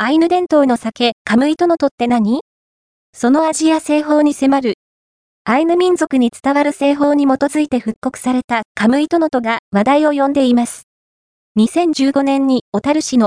アイヌ伝統の酒、カムイトノトって何？その味や製法に迫る。アイヌ民族に伝わる製法に基づいて復刻されたカムイトノトが話題を呼んでいます。2015年に小樽市の